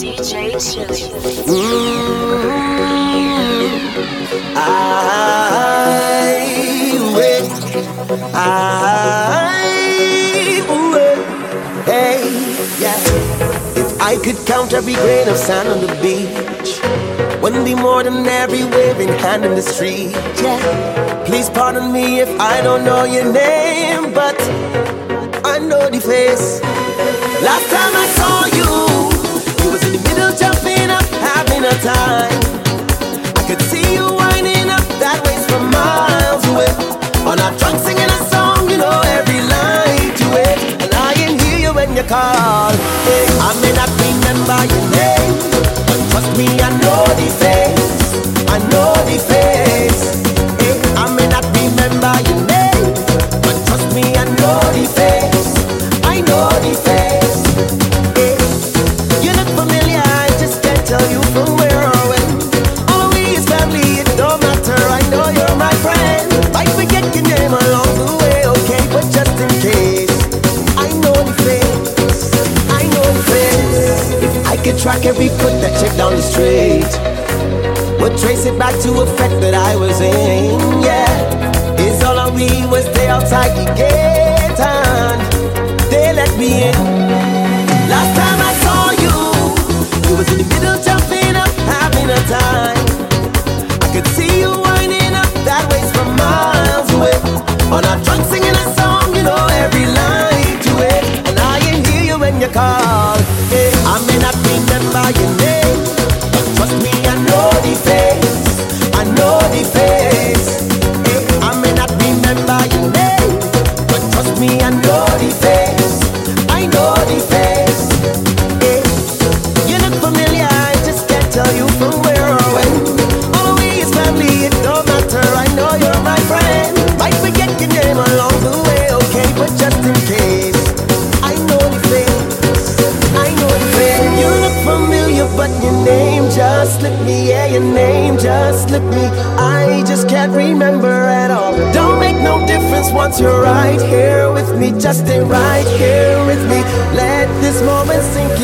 DJ mm, I wait. I wait. Hey, yeah. If I could count every grain of sand on the beach, one day more than every waving hand in the street, yeah. Please pardon me if I don't know your name, but I know the face. Last time I saw you, you was in the middle jumping up, having a time. I could see you winding up that way from miles away. On our trunk singing a song, you know every line to it. And I can hear you when you call. Hey, I may not remember your name, but trust me, I know the face. I know the face. can that protected down the street. We trace it back to a fact that I was in, yeah. It's all I read was they outside the gate and they let me in. slip me. I just can't remember at all. Don't make no difference once you're right here with me. Just stay right here with me. Let this moment sink in.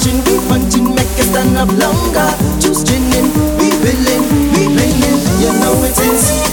gin, we want gin, make us stand up longer. Choose gin, in, we willing, we winning. You know it is.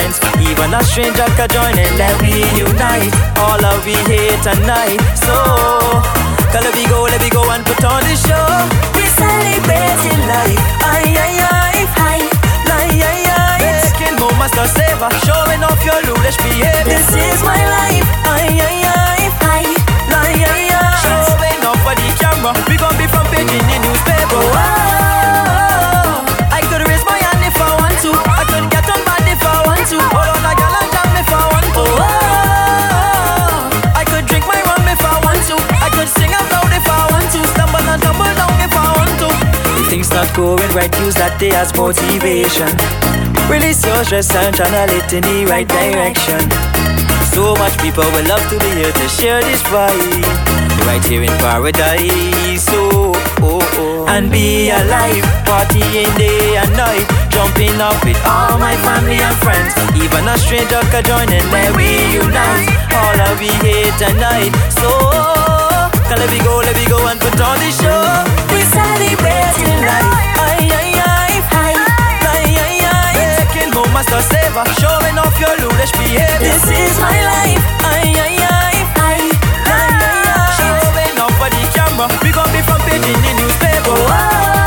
friends. Even a stranger could join and let we unite. All of we here tonight. So, let me go, let me go and put on the show. We're celebrating life. Aye, aye, aye, aye. Aye, aye, aye. Making moments to savor. Showing off your rulish behavior. This is my life. Aye, aye, aye, aye. Aye, aye, aye. Showing off for the camera. We gon' be front page in the newspaper. Oh, wow. Day as motivation. Release your stress and channel it in the right direction. So much people will love to be here to share this vibe. Right here in paradise. So, oh, oh. And be alive, partying day and night. Jumping up with all my family and friends. Even a stranger can join in when we unite. All of we here tonight. So, let me go, let me go and put on the show. We celebrating life. Master saver Showing off your ludish behavior. This is my life, ay, ay, ay, ay, ay, ay, Showing off for the camera. We gon' be front page in the newspaper. Oh,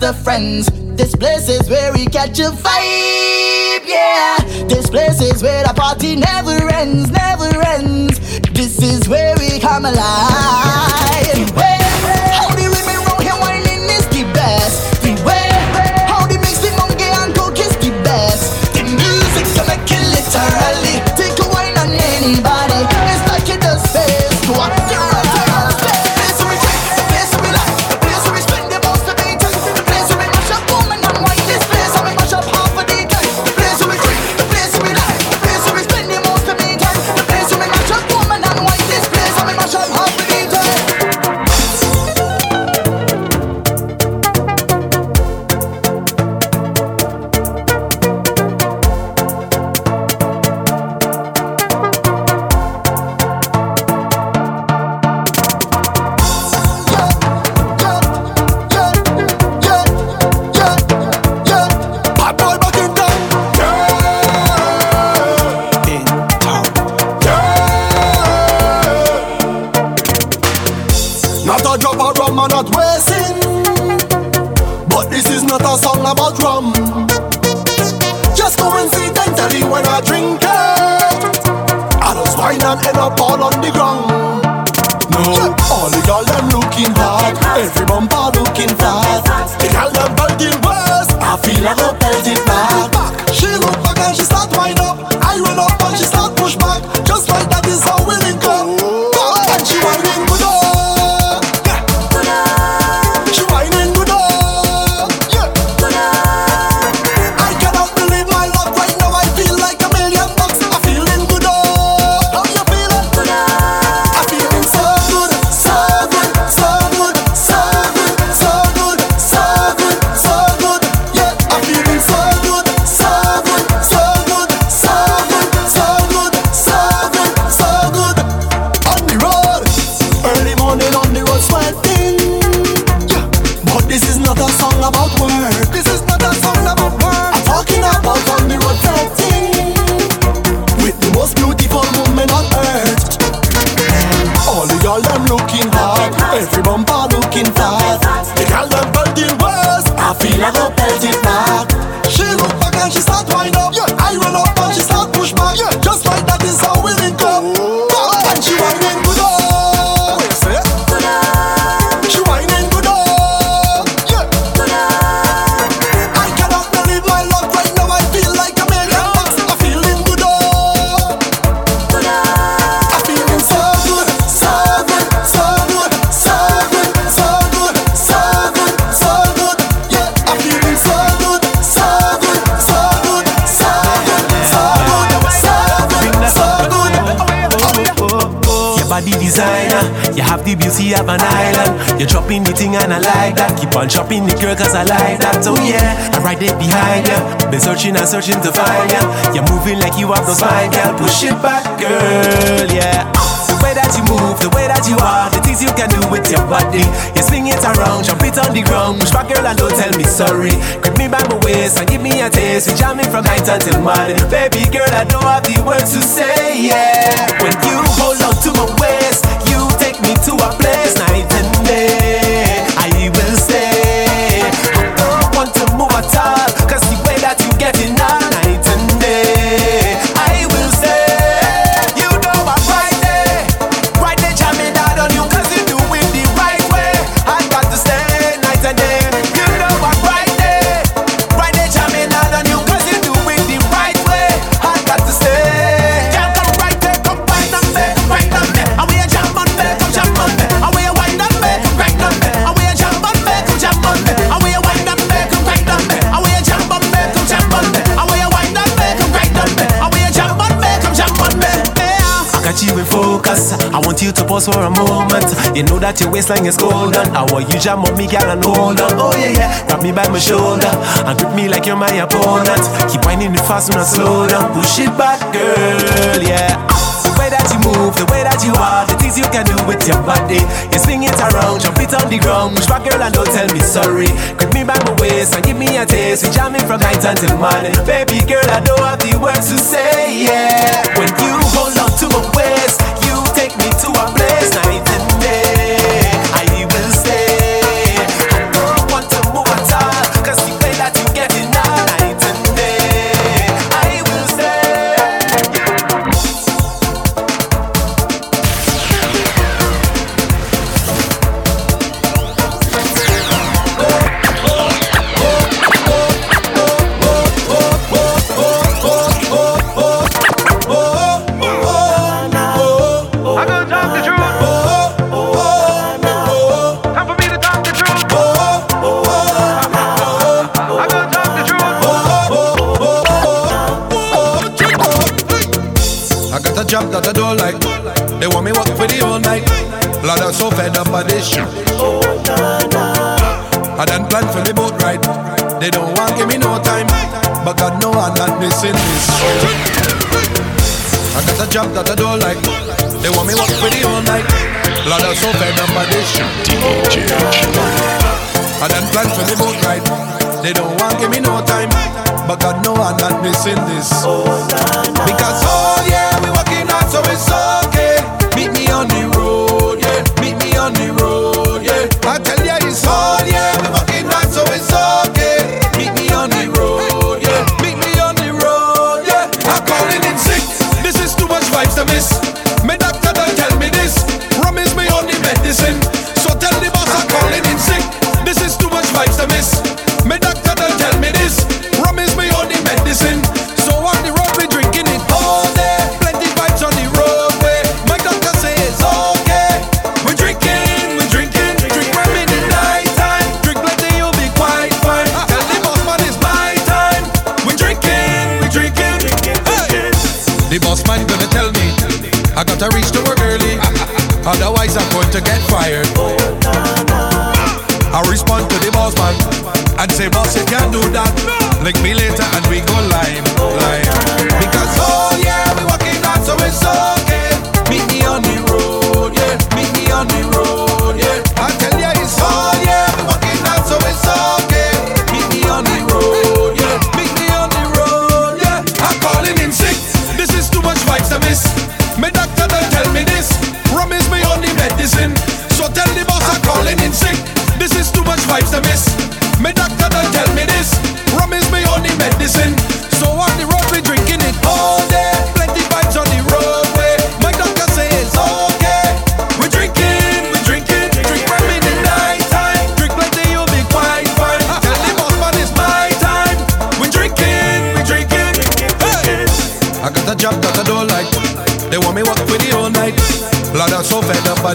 The friends. This place is where we catch a vibe, yeah. This place is where the party never ends, never ends. This is where we come alive. on chopping the girl cause I like that, oh yeah. I ride it behind ya. Been searching and searching to find ya. You're moving like you have no spine, girl. Push it back, girl, yeah. The way that you move, the way that you are, the things you can do with your body. You swing it around, jump it on the ground. Push back, girl, and don't tell me sorry. Grip me by my waist and give me a taste. We jamming from night until morning. Baby girl, I don't have the words to say, yeah. When you hold on to my waist, you take me to a place night and day. pause for a moment. You know that your waistline is golden. I want you jam on me, girl, and hold on. Oh yeah, yeah. Grab me by my shoulder and grip me like you're my opponent. Keep winding it fast, not slow down. Push it back, girl, yeah. The way that you move, the way that you are, the things you can do with your body. You swing it around, jump it on the ground. Push back, girl, and don't tell me sorry. Grip me by my waist and give me a taste. We jamming from night until morning. Baby girl, I don't have the words to say, yeah. When you hold on to my waist take me to a place night and day.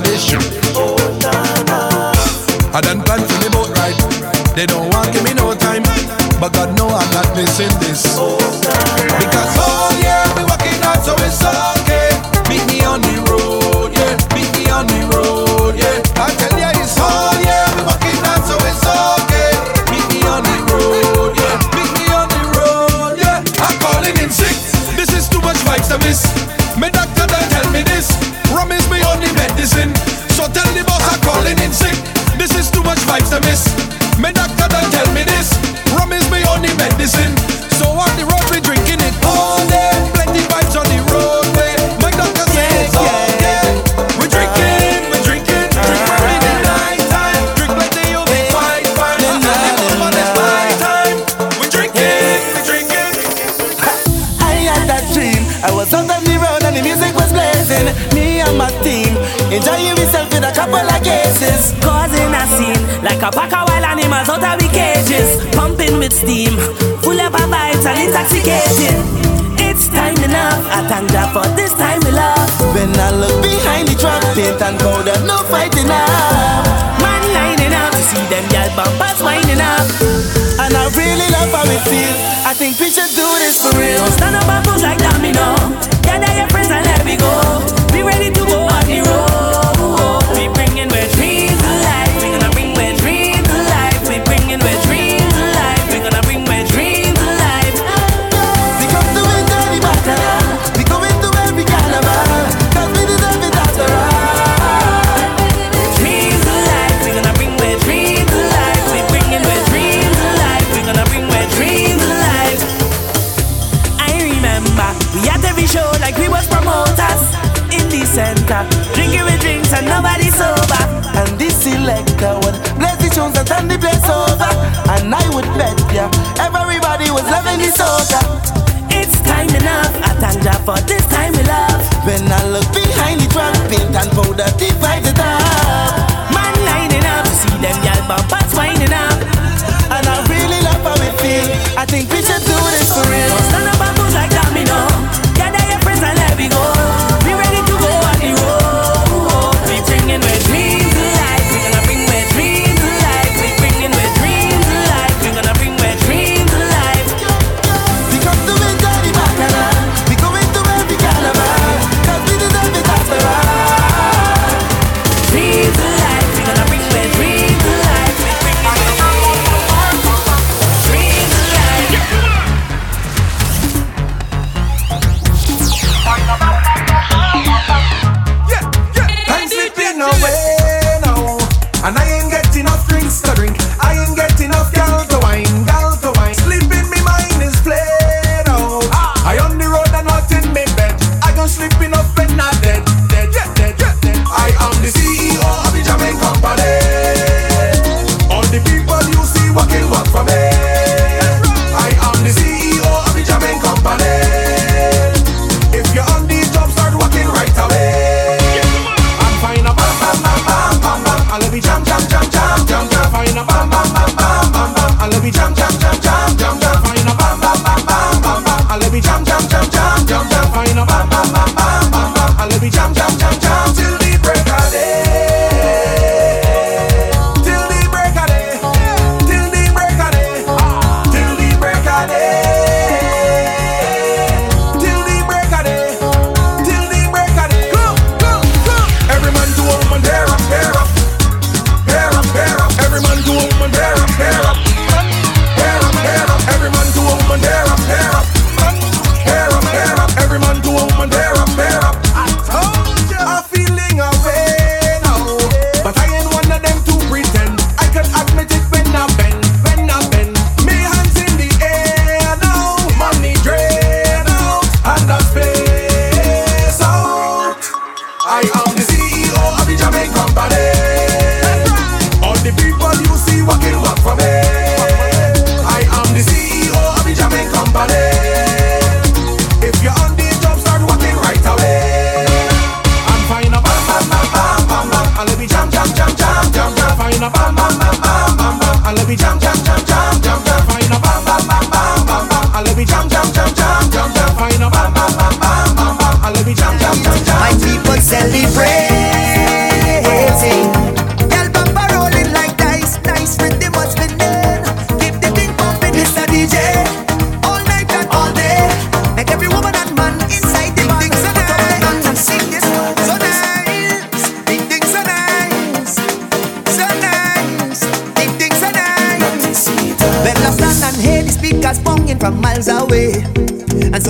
This shit.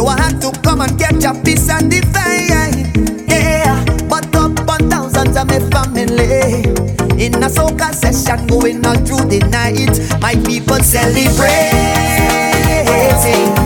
I had to come and get your peace and divine. Yeah, but up on thousands of my family. In a soca session going on through the night, my people celebrating.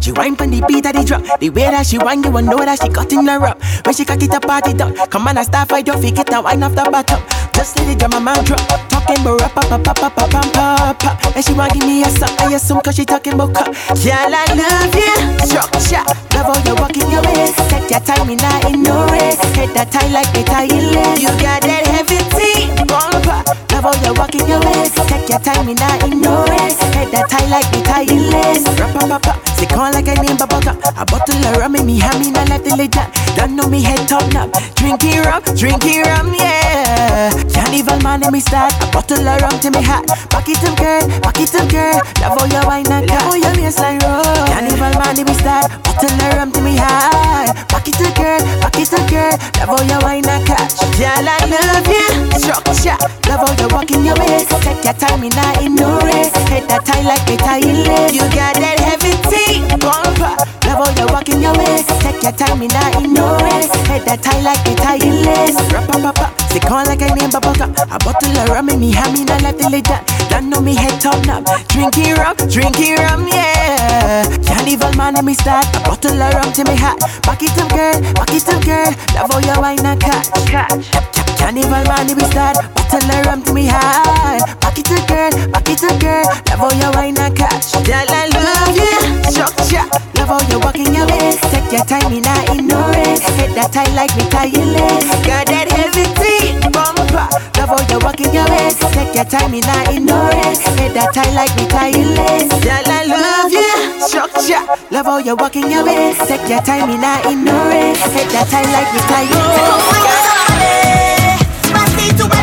She whine from the beat of the drop, The way that she whine, you will know that she got in the rap. When she cock it up, party dog. Come on, I start fight, don't forget to whine off the bottom. Just let it drama man drop. Talking about rap, pop, pop, pop, pop, pop, pop. And she want give me a suck, I assume cause she talking about cup. Girl, I love you, structure. Love how you walk in your waist. Take your time, me not in no race. Hit that tie like a tie You got that heavy tea, bumper. Love how you walk in your waist. Take your time, me not in no race. Hit that tie like a tie Sick on like a name, bubble A bottle of rum in me, hand me, not left the lid. Don't know me head top knob. Drinking rum, drinking rum, yeah. Carnival man, let me start. A bottle of rum to me hat. Back it up, girl, back it up, girl. Love how you wine and love how you waistline roll. Carnival man, let me start. Bottle of rum to me hat. Back it up, girl, back it up, girl. Love how you wine and catch. Girl, I love you. Structure. Love how you walk in your waist. Take your time, in not in no race. Head that tie like a tie in You got that heavy tea. Bumper. Love how you walk in your waist. Take your time, in not in no race. Head that tie like a tie Rap, pop, pop, pop. Sick on like a name, bubble A bottle of rum in me, hand me, not left the lid down. Don't know me head top knob. Drinking rum, drinking rum, yeah. Carnival man, let me start. A bottle of rum to me hat. Back it up, girl, back it up, girl. Love how you wine and catch. Catch. Carnival man, let me start. Bottle of rum to me hat. Back it up, girl, back it up, girl. Love how you wine and catch. Girl, I love you structure. Love how you're walking your waist. Take your time in I ignorance. Hit that tight like me tireless. Got that heavy tea bumper. Love how you're walking your waist. Take your time in I ignorance. Hit that tight like me tireless. Girl, I love you. Structure. Love how you're walking your waist. Take your time in I ignorance. Hit that tight like me tireless. oh that heavy tea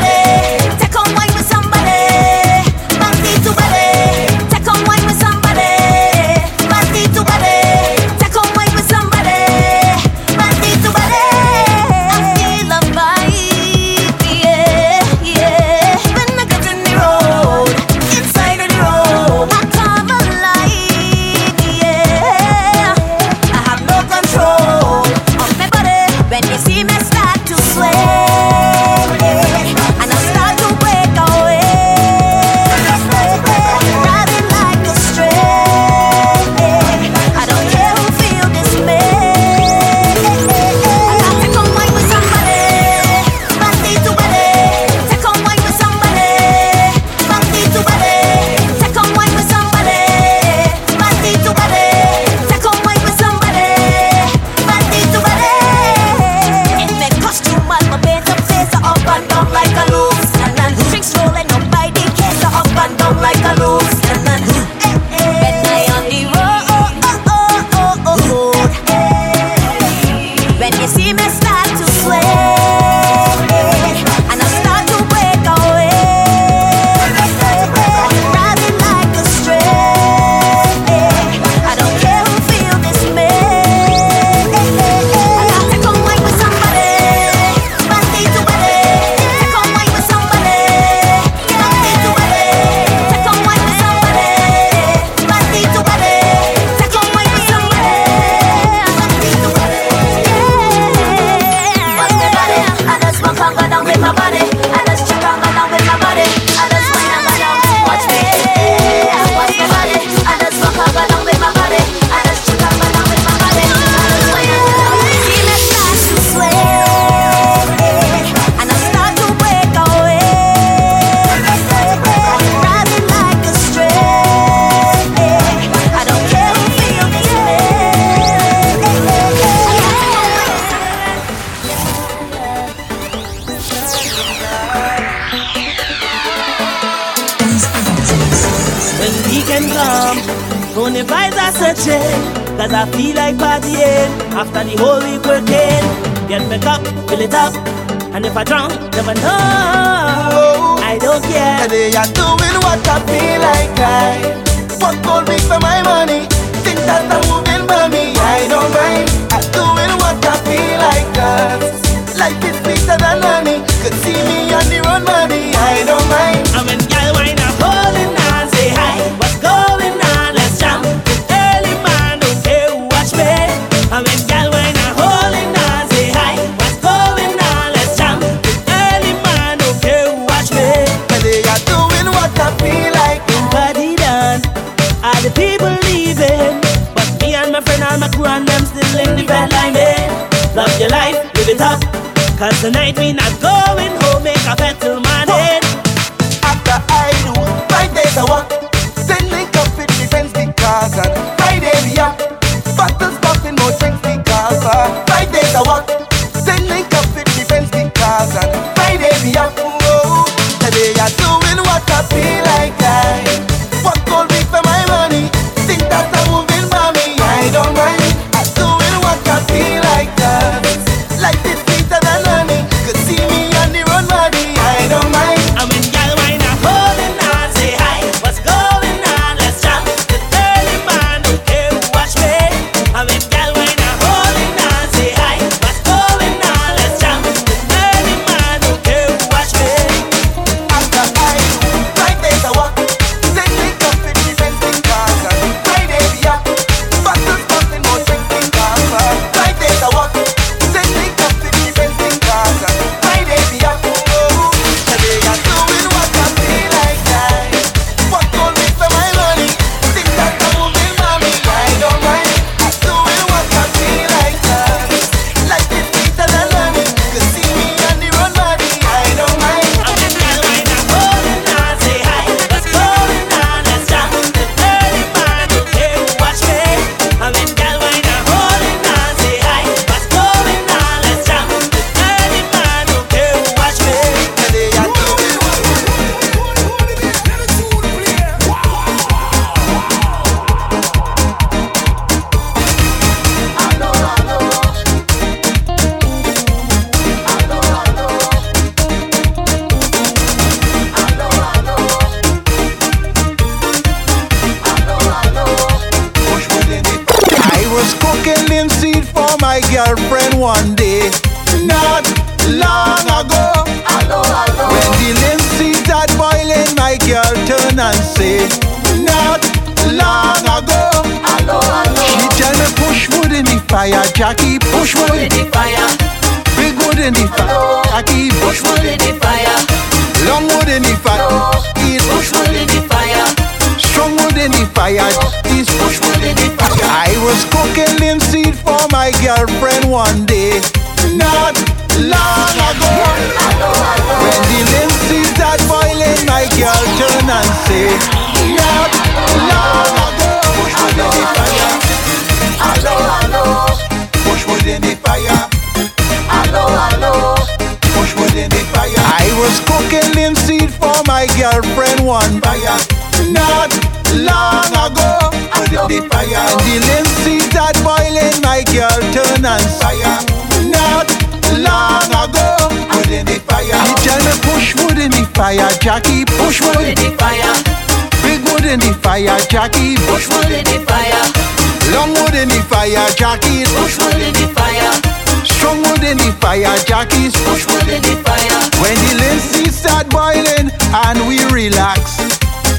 fire jackies. Push wood in the fire. When the Lindsay start boiling and we relax.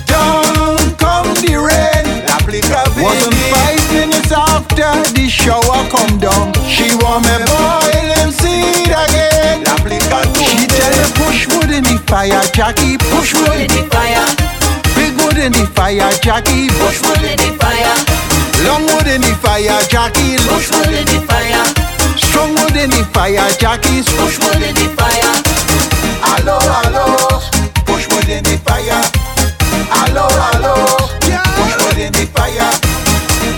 Down come the rain. Wasn't fighting minutes after the shower come down. She want me boil him seed again. She tell me push wood in the fire jackie. Push wood in the fire. Big wood in the fire jackie. Push wood in the fire. Long wood in the fire jackie. Push wood in the fire. Strong wood in the fire, jackies. Push wood in the fire. Hello, hello. Push wood in the fire. Hello, hello. Push wood in the fire.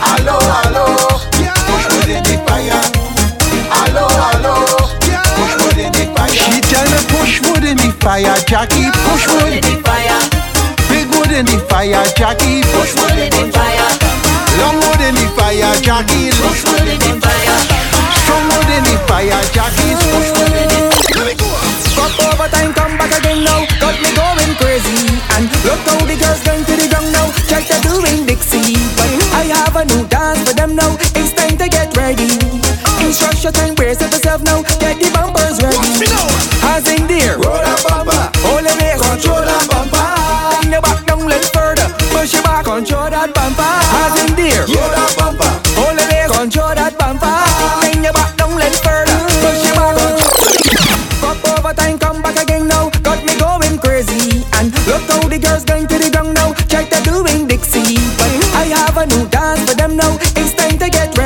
Hello, hello. Push wood in the fire. Hello, hello. Push wood in the fire. She tell me push wood in the fire, Jackie. Push wood in the fire. Big wood in the fire, Jackie. Push wood in the fire. Long wood in the fire, Jackie. Push wood in the fire. From wood in the fire, jackies push wood in. Stop over time, come back again now. Got me going crazy. And look how the girls going to the ground now. Check they're doing Dixie. But I have a new dance for them now. It's time to get ready. Instruction time, brace yourself now.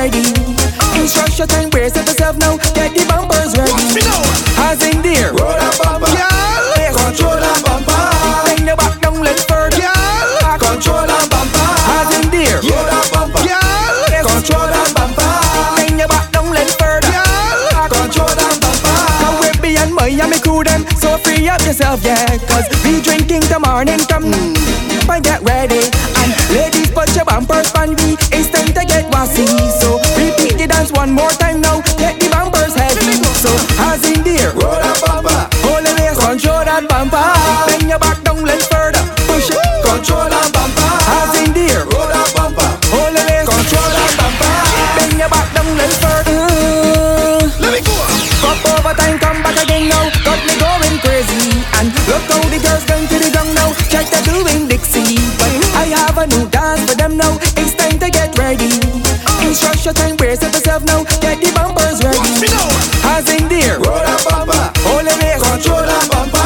Ready. Instruction time, brace yourself now. Get the bumpers ready. As in dear, Roll that bumper. Yes. Control that bumper. Bring your back down, let's further. Back. Control that bumper. As in dear, Roll that bumper. Yes. Control that bumper. Bring your back down, let further. Back. Control that bumper. With me and Miami crew them So free up yourself, yeah Cause we drinking the morning come mm. But get ready one more time now Get the bumpers heavy So as in dear Roll that bumper. Hold the waist, control that bumper Bend your back down, let's further Push it Control that bumper. As in dear Roll that bumper. Hold the waist, Control that bumper. Bend your back down, let's further Let me go. Pop over time, come back again now. Got me going crazy. And look how the girls going to the ground now. Check the doing Dixie. But I have a new dance for them now. It's time to get ready. Instruction time, brace yourself now. Get the bumpers ready. As in dear, Roll that bumper. hold the waist. Control that bumper.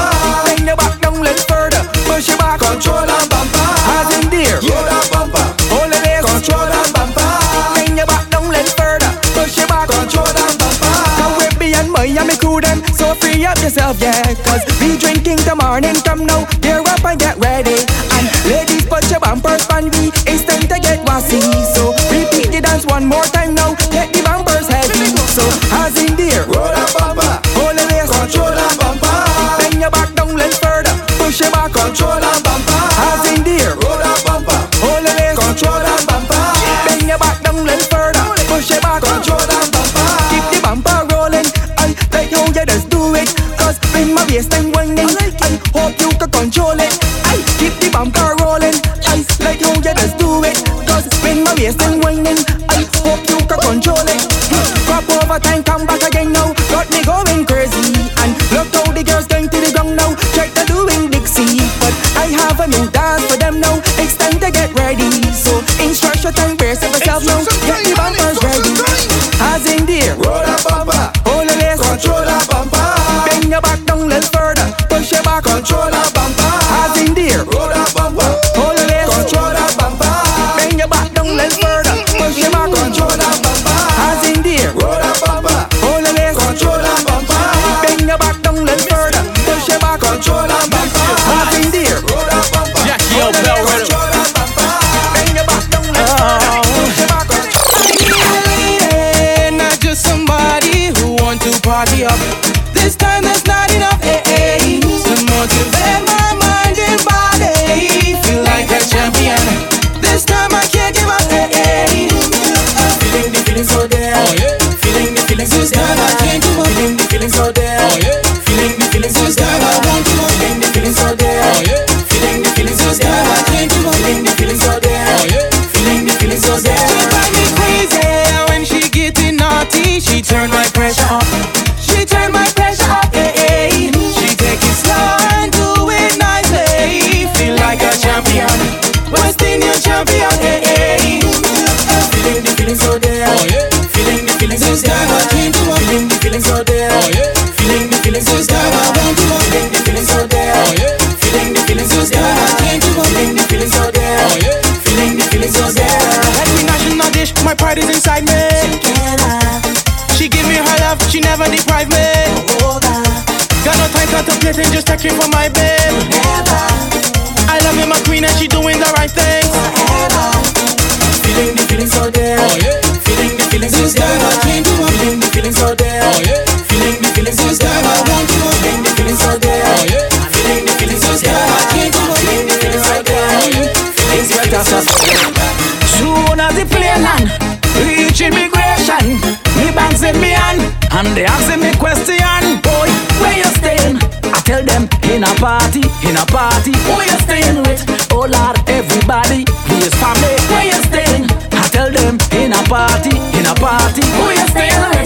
Bring your back down, let's further. Push your back. Control that bumper. As in dear, Roll that bumper. hold the waist. Control that bumper. Bring your back down, let's further. Push your back. Control that bumper. Come with me and Miami crew them So free up yourself, yeah Cause we drinking the morning come now Gear up and get ready And ladies put your bumpers on me It's time to get wassy So the one more time now. Get the bumpers heavy So as in contemplating, just checking for my babe. Forever. I love you, my queen, and she doing the right thing. Forever. Feeling the feeling so there. Oh yeah. Feeling the feeling so there. I can't give up. Feeling the feeling so there. Oh yeah. Feeling the feeling so there. I won't. Feeling the feeling so there. Oh yeah. Feeling the feeling so there. I can't give up. Feeling the feeling so there. Oh, feeling the feeling so there. Soon as the plane land, reach immigration, me banks in me hand, and they asking me question, boy, where in a party, in a party, who you staying with? Oh Lord, everybody, is family, where you staying? I tell them in a party, in a party, who you staying with?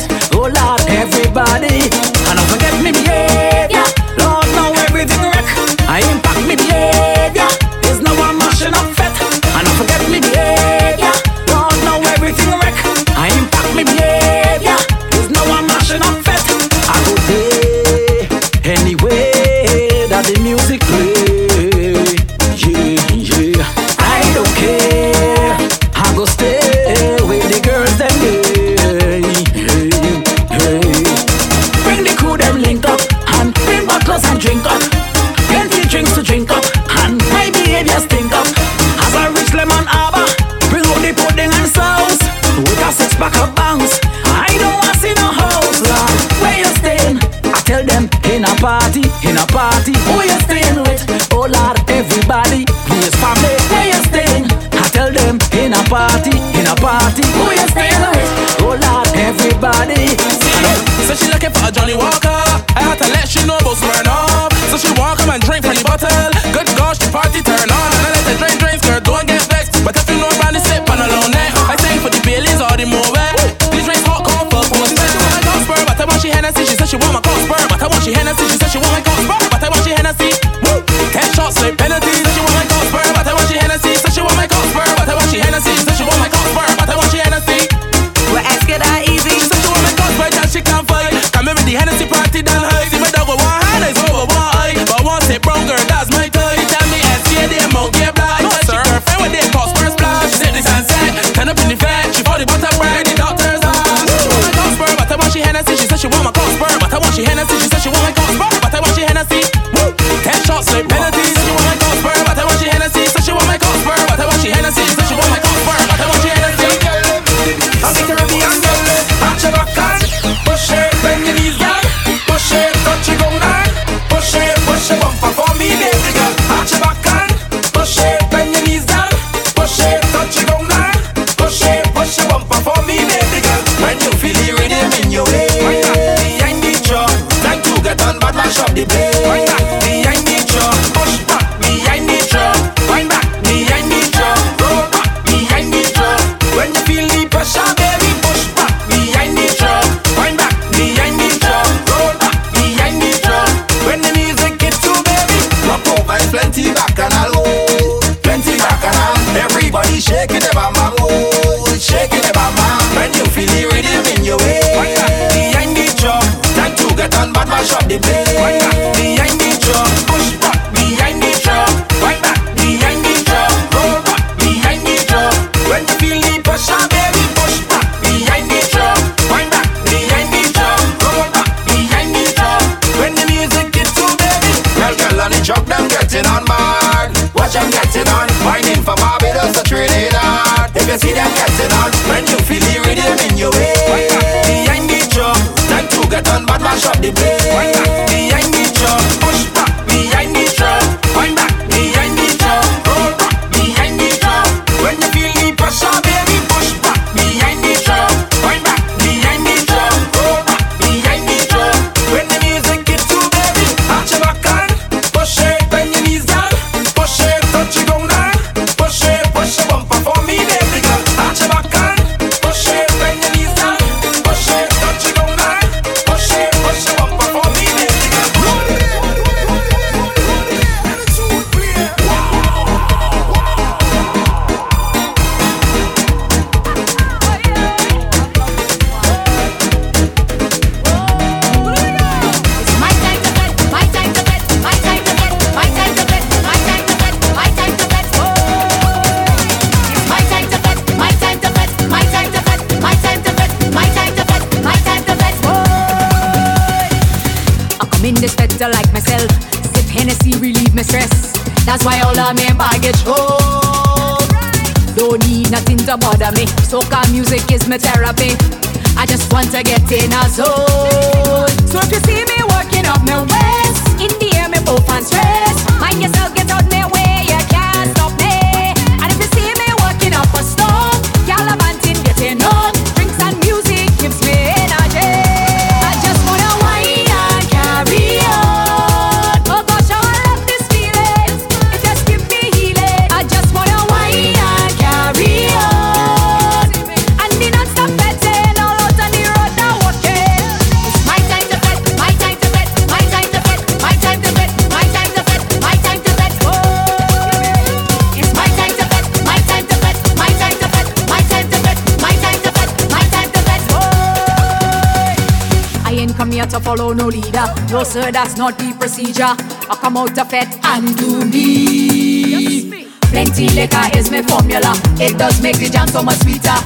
follow no leader. No, sir, that's not the procedure. I come out of it and do me. Plenty liquor is my formula. It does make the jam so much sweeter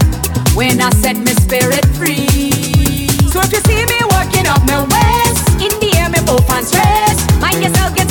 when I set my spirit free. So if you see me working up my west, in the air, me open stress. Mind yourself.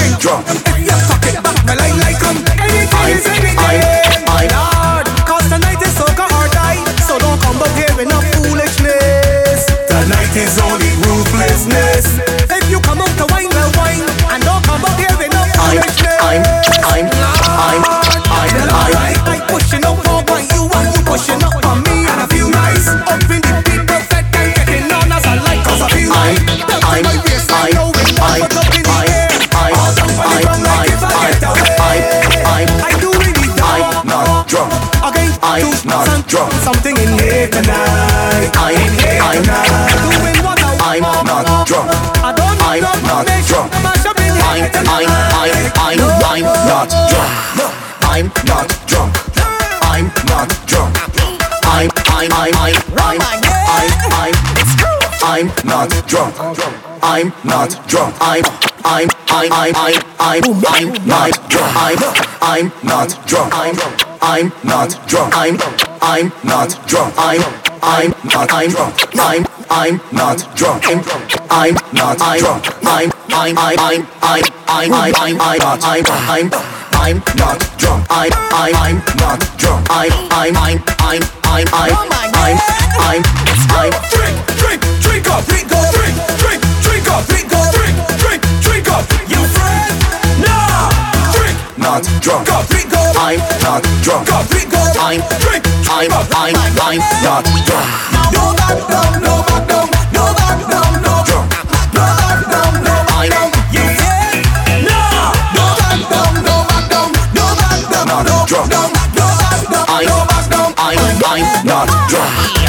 big drum. If you suck it back, I like come. Anything is anything. My lord, cause tonight is soca or die. So don't come up here in a foolishness. Tonight is only ruthlessness. If you come out to wine, well wine. And don't come up here in a foolishness. I'm, I'm, I'm, I'm, I'm, I'm, I'm, I'm, I'm pushing up for what you want. You pushing up. I must drunk. something in here tonight. I in here tonight. Doing what I I'm not drunk. I don't I'm not drunk. I'm I'm I'm I'm I'm not drunk. I'm not drunk. I'm not drunk. I'm I'm I'm I'm I'm I'm I'm not drunk. I'm not drunk. I'm I'm I'm I'm I'm I'm I'm not drunk. I'm I'm not drunk. I'm I'm not drunk. I'm I'm not drunk. I'm I'm not I'm drunk. I'm I'm not drunk. I'm I'm not drunk. I'm I'm I'm I'm I'm I'm I'm I'm I'm not I'm I'm I'm not drunk. I'm I'm I'm not drunk. I'm I'm I'm I'm I'm I'm I'm I'm I'm drink drink drink up drink up drink up, drink up, drink, drink, drink up. You friend? Nah. Drink, not drunk up, drink up. I'm not drunk up, drink up. I'm drink, I'm, I'm, I'm not drunk. No back down, no back down, no back down, no drunk. No back down, no back down. You friend? Nah. No back down, no back down, no back down, no drunk. No no back down, no back down. I'm, I'm not drunk.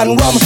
I'm rum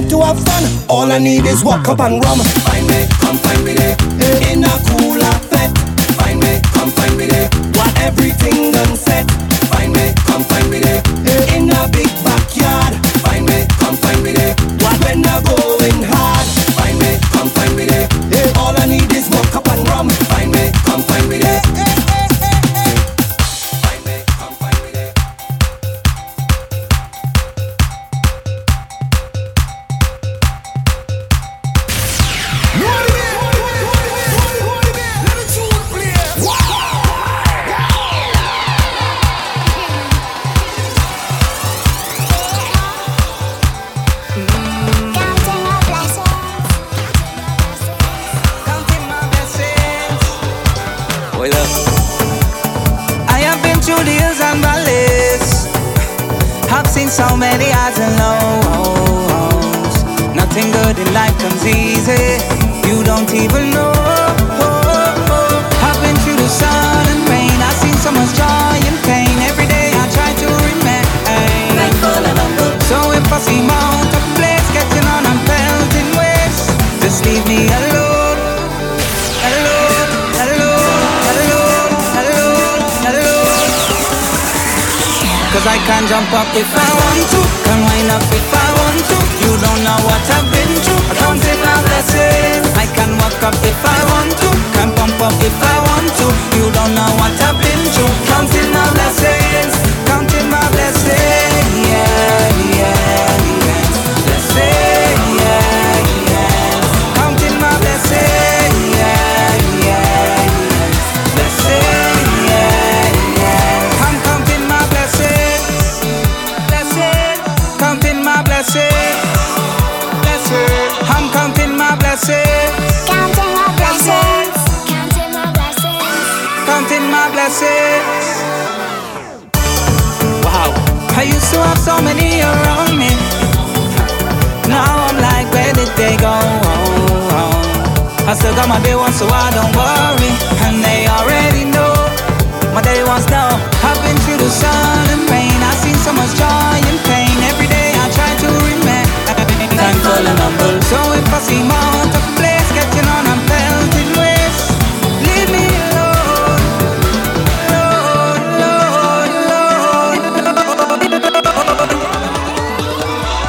need to have fun. All I need is walk up and rum. Find me, come find me there. Eh. In a cooler flat. Find me, come find me there. What everything done set. Find me, come find me there.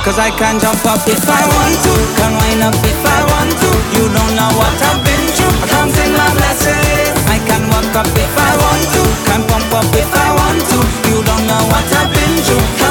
Cause I can jump up if I want to, can wind up if I want to. You don't know what I've been through. I can sing my blessings. I can walk up if I want to, can pump up if I want to. You don't know what I've been through.